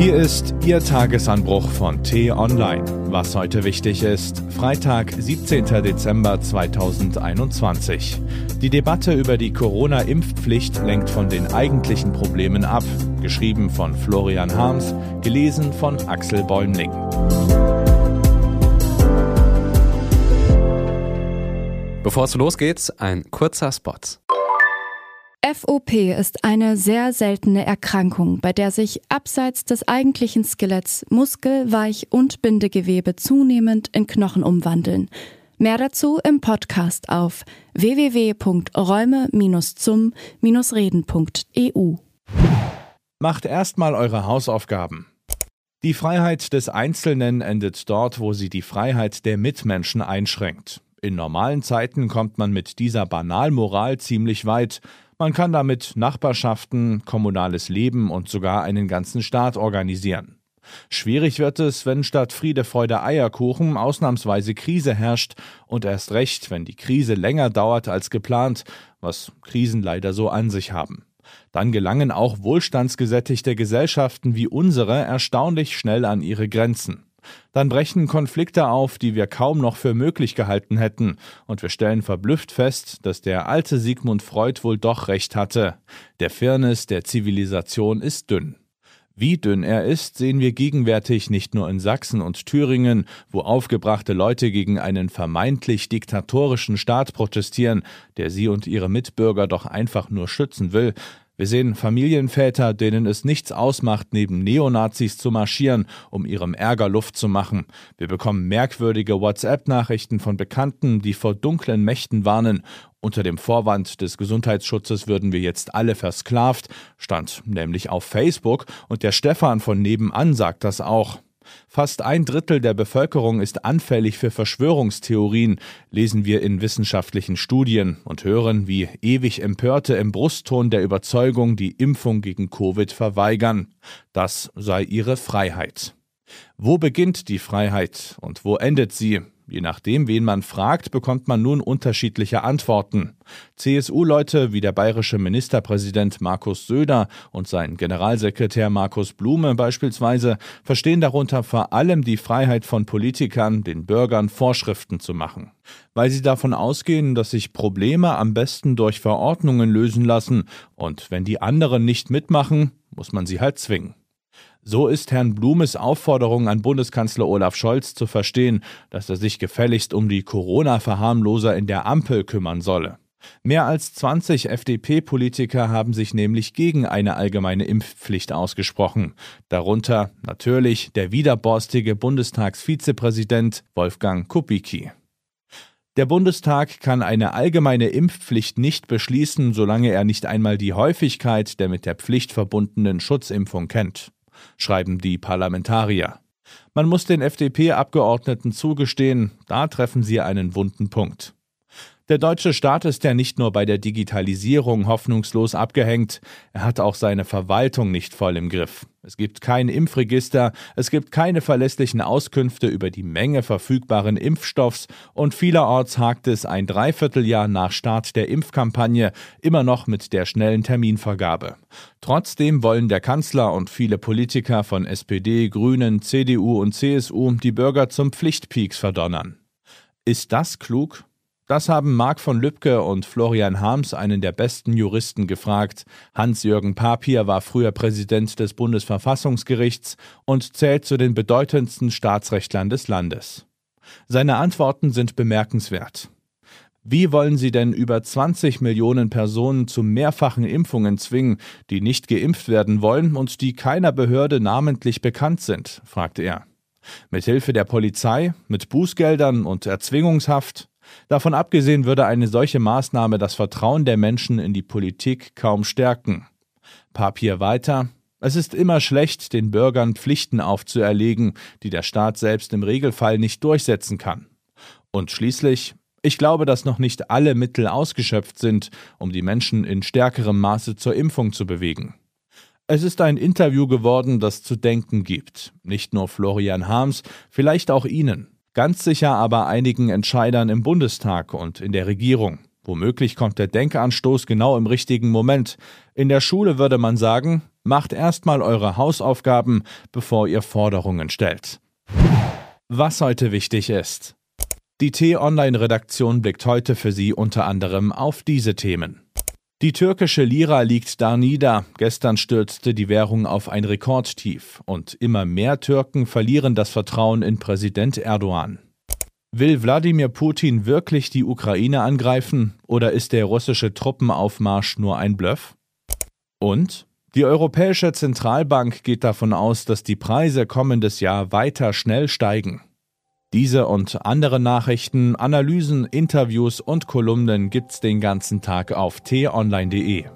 Hier ist Ihr Tagesanbruch von T-Online. Was heute wichtig ist, Freitag, 17. Dezember 2021. Die Debatte über die Corona-Impfpflicht lenkt von den eigentlichen Problemen ab. Geschrieben von Florian Harms, gelesen von Axel Bäumling. Bevor es losgeht, ein kurzer Spot. FOP ist eine sehr seltene Erkrankung, bei der sich abseits des eigentlichen Skeletts Muskel, Weich und Bindegewebe zunehmend in Knochen umwandeln. Mehr dazu im Podcast auf www.räume-zum-reden.eu. Macht erstmal eure Hausaufgaben. Die Freiheit des Einzelnen endet dort, wo sie die Freiheit der Mitmenschen einschränkt. In normalen Zeiten kommt man mit dieser Banalmoral ziemlich weit. Man kann damit Nachbarschaften, kommunales Leben und sogar einen ganzen Staat organisieren. Schwierig wird es, wenn statt Friede, Freude, Eierkuchen ausnahmsweise Krise herrscht und erst recht, wenn die Krise länger dauert als geplant, was Krisen leider so an sich haben. Dann gelangen auch wohlstandsgesättigte Gesellschaften wie unsere erstaunlich schnell an ihre Grenzen. Dann brechen Konflikte auf, die wir kaum noch für möglich gehalten hätten, und wir stellen verblüfft fest, dass der alte Sigmund Freud wohl doch recht hatte. Der Firnis der Zivilisation ist dünn. Wie dünn er ist, sehen wir gegenwärtig nicht nur in Sachsen und Thüringen, wo aufgebrachte Leute gegen einen vermeintlich diktatorischen Staat protestieren, der sie und ihre Mitbürger doch einfach nur schützen will, wir sehen Familienväter, denen es nichts ausmacht, neben Neonazis zu marschieren, um ihrem Ärger Luft zu machen. Wir bekommen merkwürdige WhatsApp-Nachrichten von Bekannten, die vor dunklen Mächten warnen. Unter dem Vorwand des Gesundheitsschutzes würden wir jetzt alle versklavt, stand nämlich auf Facebook, und der Stefan von nebenan sagt das auch. Fast ein Drittel der Bevölkerung ist anfällig für Verschwörungstheorien, lesen wir in wissenschaftlichen Studien und hören, wie ewig Empörte im Brustton der Überzeugung die Impfung gegen Covid verweigern. Das sei ihre Freiheit. Wo beginnt die Freiheit und wo endet sie? Je nachdem, wen man fragt, bekommt man nun unterschiedliche Antworten. CSU-Leute wie der bayerische Ministerpräsident Markus Söder und sein Generalsekretär Markus Blume beispielsweise verstehen darunter vor allem die Freiheit von Politikern, den Bürgern Vorschriften zu machen. Weil sie davon ausgehen, dass sich Probleme am besten durch Verordnungen lösen lassen und wenn die anderen nicht mitmachen, muss man sie halt zwingen. So ist Herrn Blumes Aufforderung an Bundeskanzler Olaf Scholz zu verstehen, dass er sich gefälligst um die Corona-Verharmloser in der Ampel kümmern solle. Mehr als 20 FDP-Politiker haben sich nämlich gegen eine allgemeine Impfpflicht ausgesprochen. Darunter natürlich der widerborstige Bundestagsvizepräsident Wolfgang Kubicki. Der Bundestag kann eine allgemeine Impfpflicht nicht beschließen, solange er nicht einmal die Häufigkeit der mit der Pflicht verbundenen Schutzimpfung kennt schreiben die Parlamentarier. Man muss den FDP-Abgeordneten zugestehen, da treffen sie einen wunden Punkt. Der deutsche Staat ist ja nicht nur bei der Digitalisierung hoffnungslos abgehängt, er hat auch seine Verwaltung nicht voll im Griff. Es gibt kein Impfregister, es gibt keine verlässlichen Auskünfte über die Menge verfügbaren Impfstoffs und vielerorts hakt es ein Dreivierteljahr nach Start der Impfkampagne immer noch mit der schnellen Terminvergabe. Trotzdem wollen der Kanzler und viele Politiker von SPD, Grünen, CDU und CSU die Bürger zum Pflichtpeaks verdonnern. Ist das klug? Das haben Marc von Lübcke und Florian Harms, einen der besten Juristen, gefragt. Hans-Jürgen Papier war früher Präsident des Bundesverfassungsgerichts und zählt zu den bedeutendsten Staatsrechtlern des Landes. Seine Antworten sind bemerkenswert. Wie wollen Sie denn über 20 Millionen Personen zu mehrfachen Impfungen zwingen, die nicht geimpft werden wollen und die keiner Behörde namentlich bekannt sind? fragte er. Mit Hilfe der Polizei, mit Bußgeldern und Erzwingungshaft? Davon abgesehen würde eine solche Maßnahme das Vertrauen der Menschen in die Politik kaum stärken. Papier weiter. Es ist immer schlecht, den Bürgern Pflichten aufzuerlegen, die der Staat selbst im Regelfall nicht durchsetzen kann. Und schließlich, ich glaube, dass noch nicht alle Mittel ausgeschöpft sind, um die Menschen in stärkerem Maße zur Impfung zu bewegen. Es ist ein Interview geworden, das zu denken gibt. Nicht nur Florian Harms, vielleicht auch Ihnen. Ganz sicher aber einigen Entscheidern im Bundestag und in der Regierung. Womöglich kommt der Denkanstoß genau im richtigen Moment. In der Schule würde man sagen, Macht erstmal eure Hausaufgaben, bevor ihr Forderungen stellt. Was heute wichtig ist. Die T-Online-Redaktion blickt heute für Sie unter anderem auf diese Themen. Die türkische Lira liegt da nieder. Gestern stürzte die Währung auf ein Rekordtief und immer mehr Türken verlieren das Vertrauen in Präsident Erdogan. Will Wladimir Putin wirklich die Ukraine angreifen oder ist der russische Truppenaufmarsch nur ein Bluff? Und die Europäische Zentralbank geht davon aus, dass die Preise kommendes Jahr weiter schnell steigen. Diese und andere Nachrichten, Analysen, Interviews und Kolumnen gibt's den ganzen Tag auf t-online.de.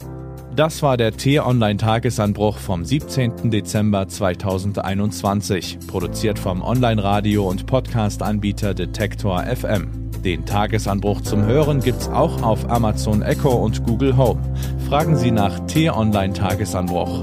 Das war der T-Online-Tagesanbruch vom 17. Dezember 2021, produziert vom Online-Radio- und Podcast-Anbieter Detektor FM. Den Tagesanbruch zum Hören gibt's auch auf Amazon Echo und Google Home. Fragen Sie nach T-Online-Tagesanbruch.